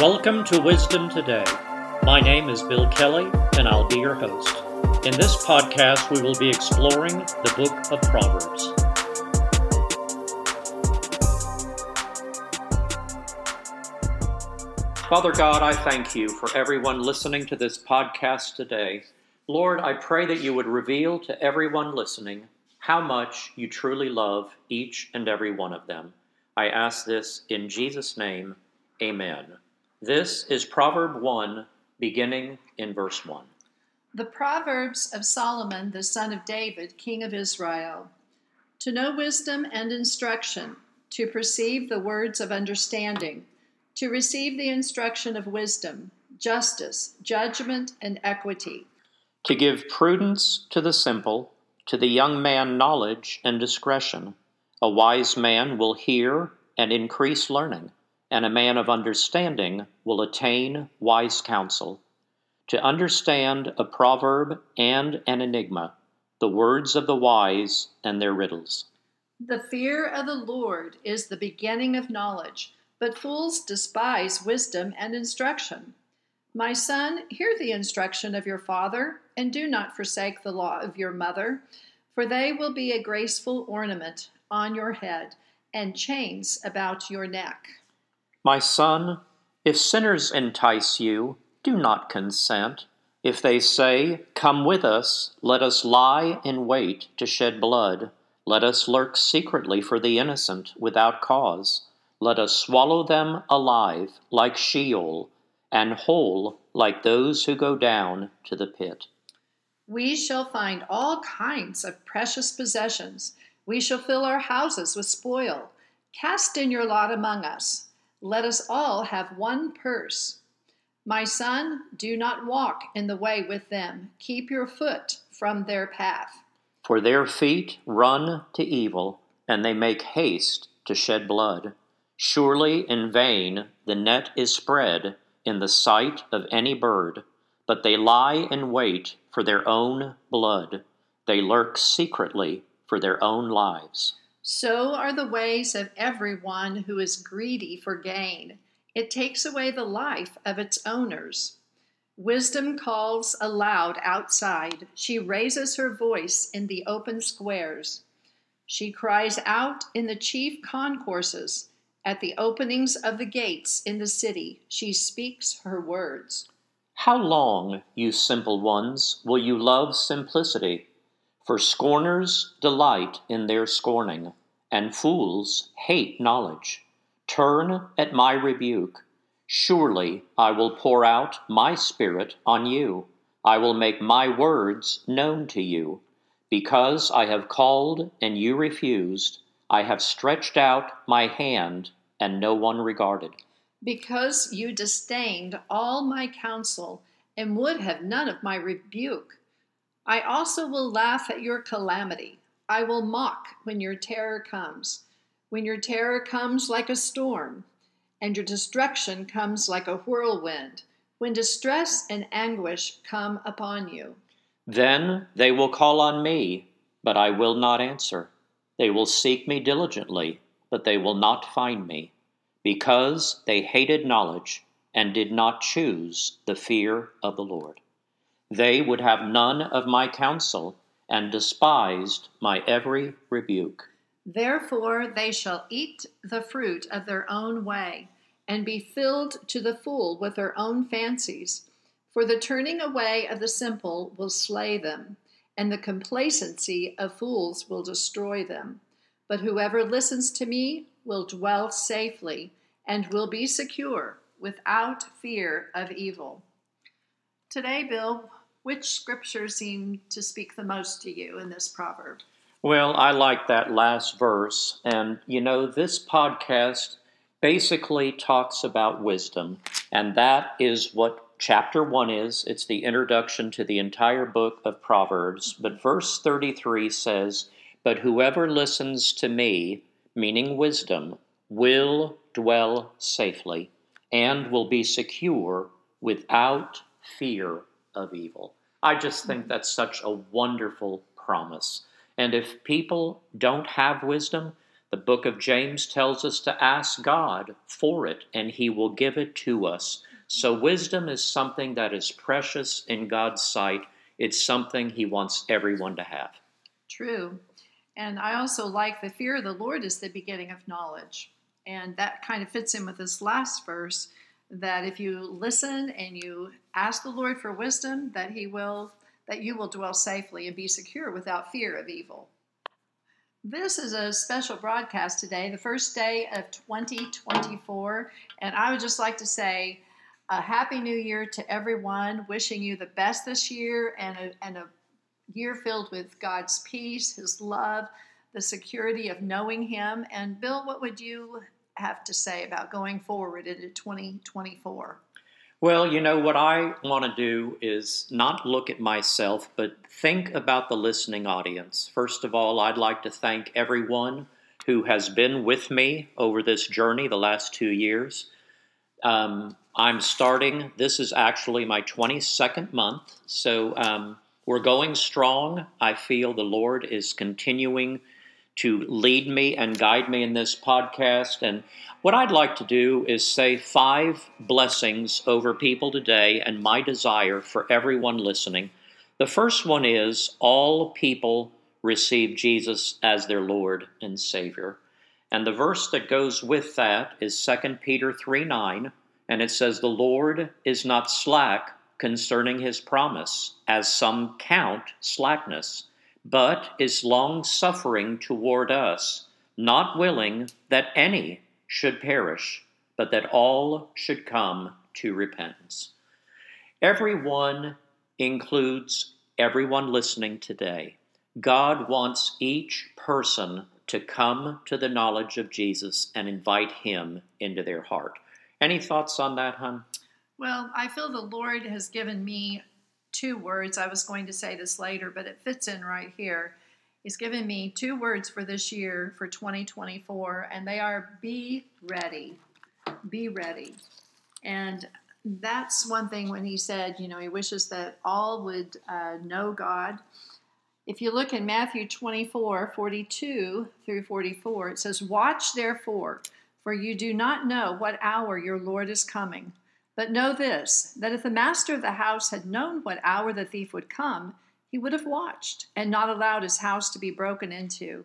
Welcome to Wisdom Today. My name is Bill Kelley, and I'll be your host. In this podcast, we will be exploring the book of Proverbs. Father God, I thank you for everyone listening to this podcast today. Lord, I pray that you would reveal to everyone listening how much you truly love each and every one of them. I ask this in Jesus' name. Amen. This is Proverb 1, beginning in verse 1. The Proverbs of Solomon, the son of David, king of Israel. To know wisdom and instruction, to perceive the words of understanding, to receive the instruction of wisdom, justice, judgment, and equity. To give prudence to the simple, to the young man knowledge and discretion. A wise man will hear and increase learning and a man of understanding will attain wise counsel. To understand a proverb and an enigma, the words of the wise and their riddles. The fear of the Lord is the beginning of knowledge, but fools despise wisdom and instruction. My son, hear the instruction of your father, and do not forsake the law of your mother, for they will be a graceful ornament on your head and chains about your neck. My son, if sinners entice you, do not consent. If they say, Come with us, let us lie in wait to shed blood. Let us lurk secretly for the innocent without cause. Let us swallow them alive like Sheol, and whole like those who go down to the pit. We shall find all kinds of precious possessions. We shall fill our houses with spoil. Cast in your lot among us. Let us all have one purse. My son, do not walk in the way with them. Keep your foot from their path. For their feet run to evil, and they make haste to shed blood. Surely in vain the net is spread in the sight of any bird, but they lie in wait for their own blood. They lurk secretly for their own lives. So are the ways of everyone who is greedy for gain. It takes away the life of its owners. Wisdom calls aloud outside. She raises her voice in the open squares. She cries out in the chief concourses. At the openings of the gates in the city, she speaks her words. How long, you simple ones, will you love simplicity? For scorners delight in their scorning, and fools hate knowledge. Turn at my rebuke. Surely I will pour out my spirit on you. I will make my words known to you. Because I have called and you refused, I have stretched out my hand and no one regarded. Because you disdained all my counsel and would have none of my rebuke. I also will laugh at your calamity. I will mock when your terror comes. When your terror comes like a storm, and your destruction comes like a whirlwind, when distress and anguish come upon you. Then they will call on me, but I will not answer. They will seek me diligently, but they will not find me, because they hated knowledge and did not choose the fear of the Lord. They would have none of my counsel, and despised my every rebuke. Therefore they shall eat the fruit of their own way, and be filled to the full with their own fancies. For the turning away of the simple will slay them, and the complacency of fools will destroy them. But whoever listens to me will dwell safely, and will be secure, without fear of evil. Today, Bill, which scripture seemed to speak the most to you in this proverb? Well, I like that last verse. And, you know, this podcast basically talks about wisdom. And that is what chapter 1 is. It's the introduction to the entire book of Proverbs. But verse 33 says, But whoever listens to me, meaning wisdom, will dwell safely and will be secure without fear of evil. I just think that's such a wonderful promise. And if people don't have wisdom, The book of James tells us to ask God for it, and He will give it to us. So, wisdom is something that is precious in God's sight. It's something He wants everyone to have. True. And I also like the fear of the Lord is the beginning of knowledge. And that kind of fits in with this last verse that if you listen and you ask the Lord for wisdom, that He will, that you will dwell safely and be secure without fear of evil. This is a special broadcast today, the first day of 2024. And I would just like to say a happy new year to everyone, wishing you the best this year and a, and a year filled with God's peace, His love, the security of knowing Him. And Bill, what would you have to say about going forward into 2024? Well, you know, what I want to do is not look at myself, but think about the listening audience. First of all, I'd like to thank everyone who has been with me over this journey the last two years. Um, I'm starting, this is actually my 22nd month, so um, we're going strong. I feel the Lord is continuing to lead me and guide me in this podcast. And what I'd like to do is say five blessings over people today and my desire for everyone listening. The first one is all people receive Jesus as their Lord and Savior. And the verse that goes with that is 2 Peter 3 9, and it says, The Lord is not slack concerning his promise, as some count slackness but is long suffering toward us, not willing that any should perish, but that all should come to repentance. Everyone includes everyone listening today. God wants each person to come to the knowledge of Jesus and invite him into their heart. Any thoughts on that, hon? Well, I feel the Lord has given me two words. I was going to say this later, but it fits in right here. He's given me two words for this year for 2024, and they are be ready. Be ready. And that's one thing when he said, you know, he wishes that all would uh, know God. If you look in Matthew 24 42 through 44, it says, Watch therefore, for you do not know what hour your Lord is coming. But know this that if the master of the house had known what hour the thief would come, he would have watched and not allowed his house to be broken into.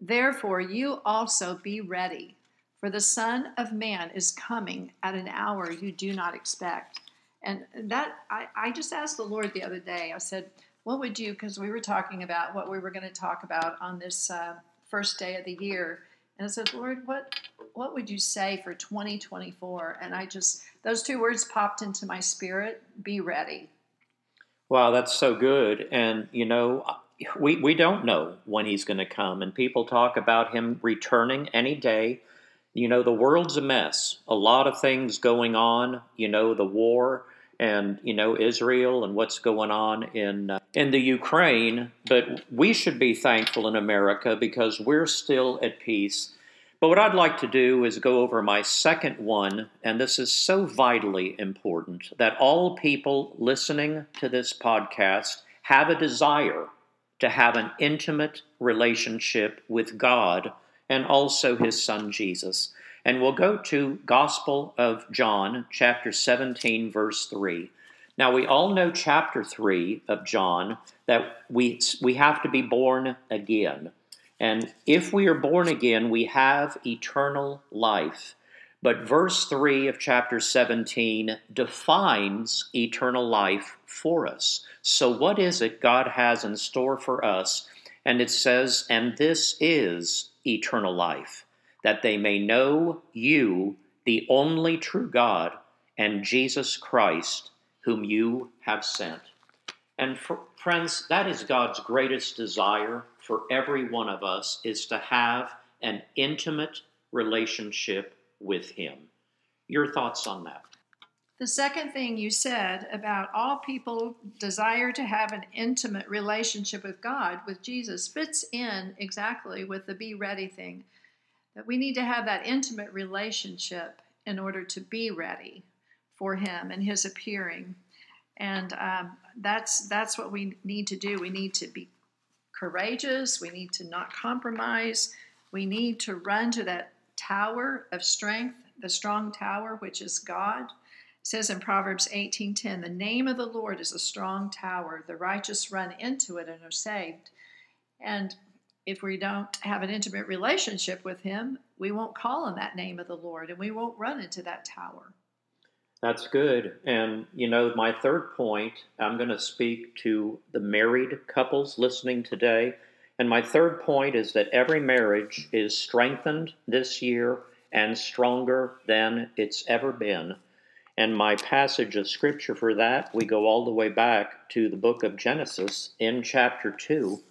Therefore, you also be ready, for the Son of Man is coming at an hour you do not expect. And that, I, I just asked the Lord the other day, I said, What would you, because we were talking about what we were going to talk about on this uh, first day of the year. And I said, Lord, what what would you say for 2024? And I just those two words popped into my spirit. Be ready. Wow, that's so good. And you know, we we don't know when he's going to come, and people talk about him returning any day. You know, the world's a mess. A lot of things going on. You know, the war and you know Israel and what's going on in uh, in the Ukraine, but we should be thankful in America because we're still at peace. But what I'd like to do is go over my second one, and this is so vitally important that all people listening to this podcast have a desire to have an intimate relationship with God and also his son Jesus. And we'll go to Gospel of John, chapter 17, verse 3. Now, we all know chapter 3 of John that we, we have to be born again. And if we are born again, we have eternal life. But verse 3 of chapter 17 defines eternal life for us. So, what is it God has in store for us? And it says, And this is eternal life that they may know you, the only true God, and Jesus Christ, whom you have sent. And for, friends, that is God's greatest desire for every one of us is to have an intimate relationship with him. Your thoughts on that? The second thing you said about all people desire to have an intimate relationship with God, with Jesus, fits in exactly with the be ready thing that we need to have that intimate relationship in order to be ready for him and his appearing. And um, that's that's what we need to do. We need to be courageous. We need to not compromise. We need to run to that tower of strength, the strong tower, which is God. It says in Proverbs 18:10, "The name of the Lord is a strong tower; the righteous run into it and are saved." And if we don't have an intimate relationship with Him, we won't call on that name of the Lord, and we won't run into that tower. That's good. And, you know, my third point, I'm going to speak to the married couples listening today. And my third point is that every marriage is strengthened this year and stronger than it's ever been. And my passage of scripture for that, we go all the way back to the book of Genesis in chapter 2,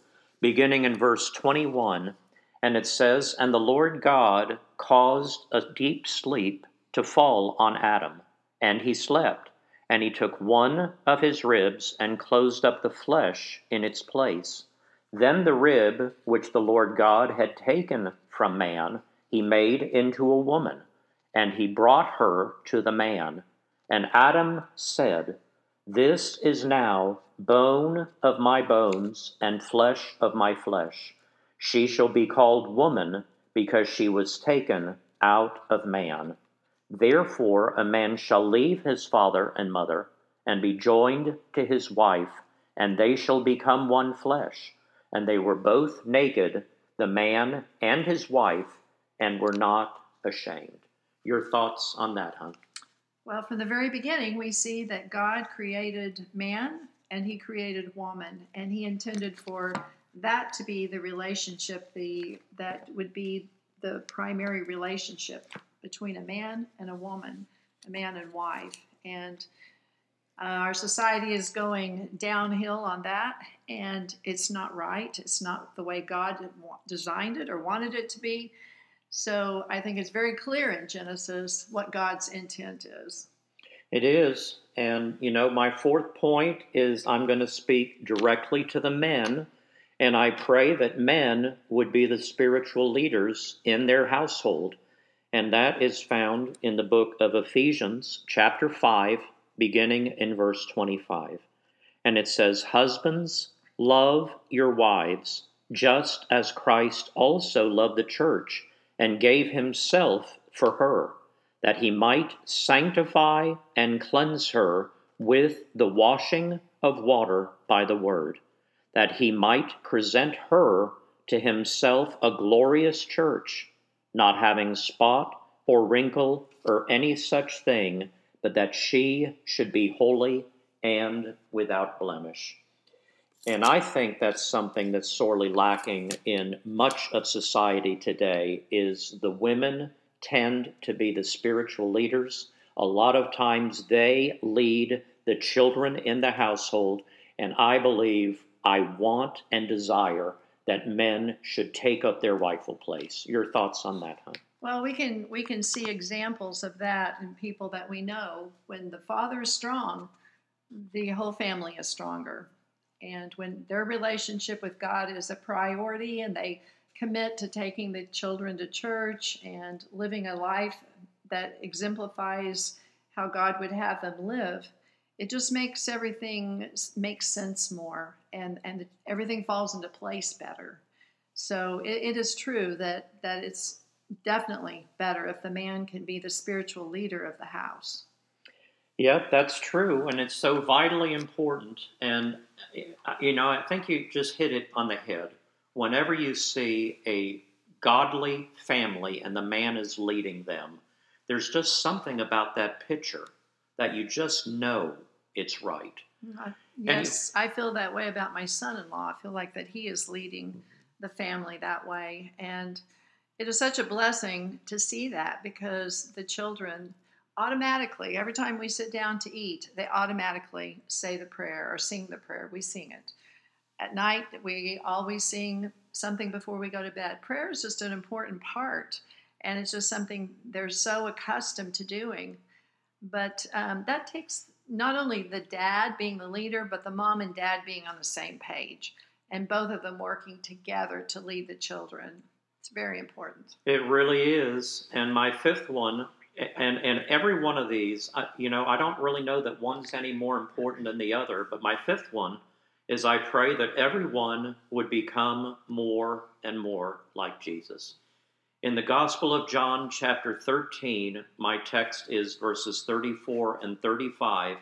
beginning in verse 21. And it says, And the Lord God caused a deep sleep to fall on Adam and he slept. And he took one of his ribs and closed up the flesh in its place. Then the rib which the Lord God had taken from man, he made into a woman, and he brought her to the man. And Adam said, This is now bone of my bones and flesh of my flesh. She shall be called woman because she was taken out of man. Therefore, a man shall leave his father and mother, and be joined to his wife, and they shall become one flesh. And they were both naked, the man and his wife, and were not ashamed. Your thoughts on that, huh? Well, from the very beginning, we see that God created man and he created woman, and he intended for that to be the relationship the that would be the primary relationship between a man and a woman, a man and wife. And uh, our society is going downhill on that, and it's not right. It's not the way God designed it or wanted it to be. So I think it's very clear in Genesis what God's intent is. It is. And, you know, my fourth point is I'm going to speak directly to the men. And I pray that men would be the spiritual leaders in their household and that is found in the book of Ephesians, chapter 5, beginning in verse 25. And it says, Husbands, love your wives, just as Christ also loved the church and gave himself for her, that he might sanctify and cleanse her with the washing of water by the word, that he might present her to himself a glorious church not having spot or wrinkle or any such thing, but that she should be holy and without blemish. And I think that's something that's sorely lacking in much of society today is the women tend to be the spiritual leaders. A lot of times they lead the children in the household, and I believe I want and desire that men should take up their rightful place. Your thoughts on that, huh? Well, we can we can see examples of that in people that we know. When the father is strong, the whole family is stronger. And when their relationship with God is a priority and they commit to taking the children to church and living a life that exemplifies how God would have them live, it just makes everything make sense more and and everything falls into place better. So it, it is true that that it's definitely better if the man can be the spiritual leader of the house Yep, that's true, and it's so vitally important. And you know, I think you just hit it on the head. Whenever you see a godly family and the man is leading them, there's just something about that picture that you just know it's right. Uh, yes, I feel that way about my son-in-law. I feel like that he is leading the family that way, and it is such a blessing to see that because the children automatically, every time we sit down to eat, they automatically say the prayer or sing the prayer. We sing it. At night, we always sing something before we go to bed. Prayer is just an important part, and it's just something they're so accustomed to doing. But um, that takes not only the dad being the leader, but the mom and dad being on the same page and both of them working together to lead the children. It's very important. It really is. And my fifth one, and, and every one of these, you know, I don't really know that one's any more important than the other, but my fifth one is I pray that everyone would become more and more like Jesus. In the Gospel of John, chapter 13, my text is verses 34 and 35,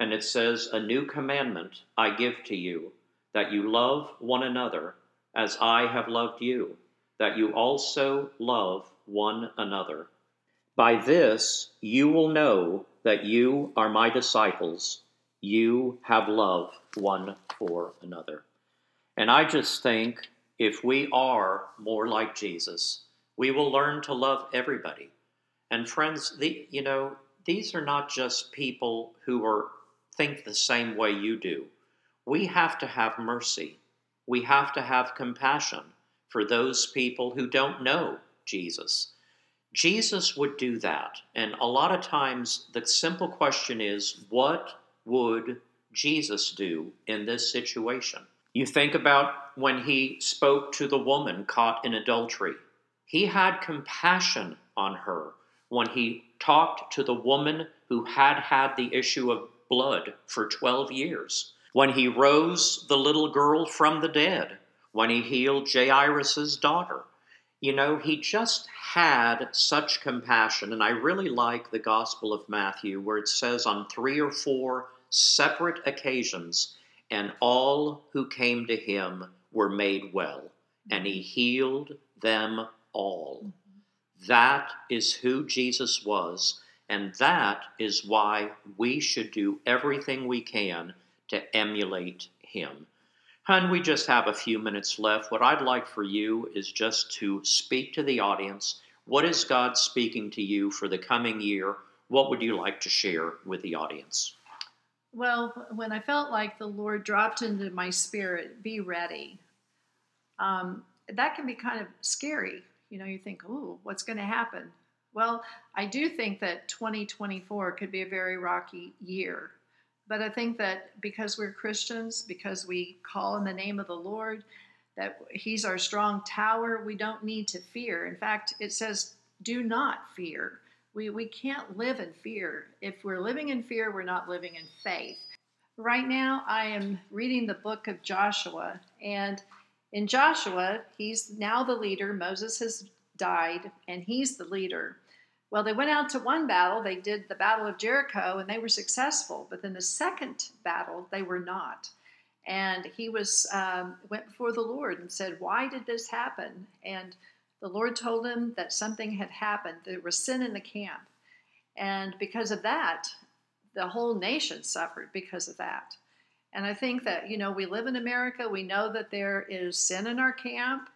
and it says, A new commandment I give to you, that you love one another as I have loved you, that you also love one another. By this you will know that you are my disciples. You have love one for another. And I just think if we are more like Jesus, we will learn to love everybody. And friends, the, you know, these are not just people who are think the same way you do. We have to have mercy. We have to have compassion for those people who don't know Jesus. Jesus would do that. And a lot of times, the simple question is what would Jesus do in this situation? You think about when he spoke to the woman caught in adultery. He had compassion on her when he talked to the woman who had had the issue of blood for 12 years, when he rose the little girl from the dead, when he healed Jairus' daughter. You know, he just had such compassion. And I really like the Gospel of Matthew, where it says on three or four separate occasions, and all who came to him were made well, and he healed them all. That is who Jesus was, and that is why we should do everything we can to emulate him. Hun, we just have a few minutes left. What I'd like for you is just to speak to the audience. What is God speaking to you for the coming year? What would you like to share with the audience? Well, when I felt like the Lord dropped into my spirit, be ready, um, that can be kind of scary. You know, you think, oh, what's going to happen? Well, I do think that 2024 could be a very rocky year. But I think that because we're Christians, because we call in the name of the Lord, that He's our strong tower, we don't need to fear. In fact, it says, do not fear. We, we can't live in fear. If we're living in fear, we're not living in faith. Right now, I am reading the book of Joshua, and in Joshua, he's now the leader. Moses has died, and he's the leader. Well, they went out to one battle. They did the Battle of Jericho, and they were successful. But then the second battle, they were not. And he was um, went before the Lord and said, "Why did this happen?" And the Lord told him that something had happened. There was sin in the camp. And because of that, the whole nation suffered because of that. And I think that, you know, we live in America. We know that there is sin in our camp.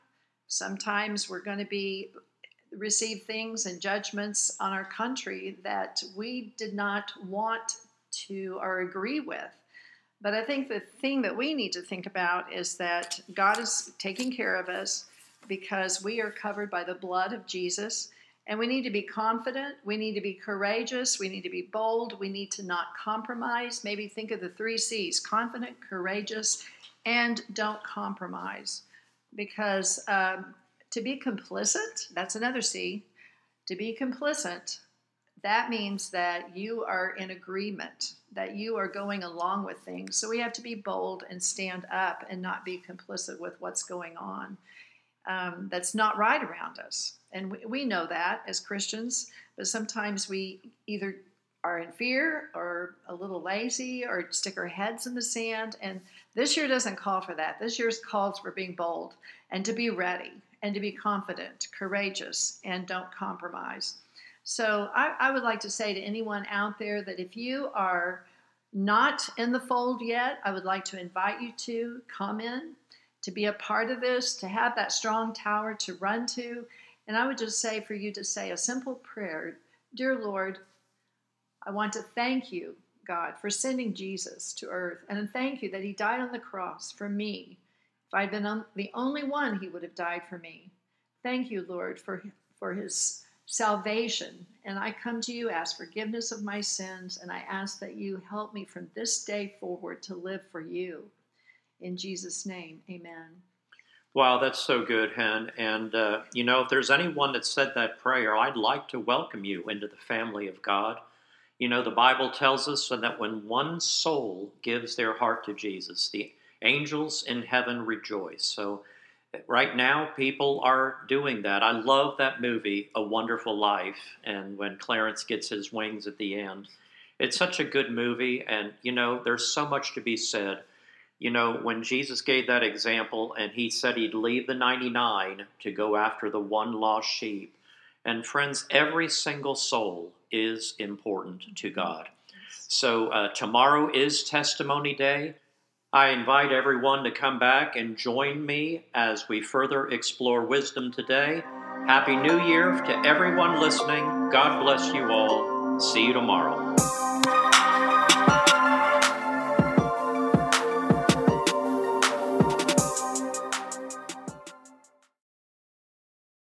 Sometimes we're going to be receive things and judgments on our country that we did not want to or agree with. But I think the thing that we need to think about is that God is taking care of us because we are covered by the blood of Jesus. And we need to be confident. We need to be courageous. We need to be bold. We need to not compromise. Maybe think of the three C's confident, courageous, and don't compromise. Because um, to be complicit, that's another C. To be complicit, that means that you are in agreement, that you are going along with things. So we have to be bold and stand up and not be complicit with what's going on um, that's not right around us. And we, we know that as Christians, but sometimes we either are in fear or a little lazy or stick our heads in the sand. And this year doesn't call for that. This year's calls for being bold and to be ready and to be confident, courageous, and don't compromise. So I, I would like to say to anyone out there that if you are not in the fold yet, I would like to invite you to come in to be a part of this, to have that strong tower to run to. And I would just say for you to say a simple prayer Dear Lord, I want to thank you, God, for sending Jesus to earth. And thank you that he died on the cross for me. If I'd been the only one, he would have died for me. Thank you, Lord, for, for his salvation. And I come to you, ask forgiveness of my sins, and I ask that you help me from this day forward to live for you. In Jesus' name, amen. Wow, that's so good, Hen. And, uh, you know, if there's anyone that said that prayer, I'd like to welcome you into the family of God. You know, the Bible tells us that when one soul gives their heart to Jesus, the angels in heaven rejoice. So right now people are doing that. I love that movie, A Wonderful Life, and when Clarence gets his wings at the end. It's such a good movie, and you know, there's so much to be said. You know, when Jesus gave that example and he said he'd leave the 99 to go after the one lost sheep. And friends, every single soul is important to God. So uh, tomorrow is Testimony Day. I invite everyone to come back and join me as we further explore wisdom today. Happy New Year to everyone listening. God bless you all. See you tomorrow.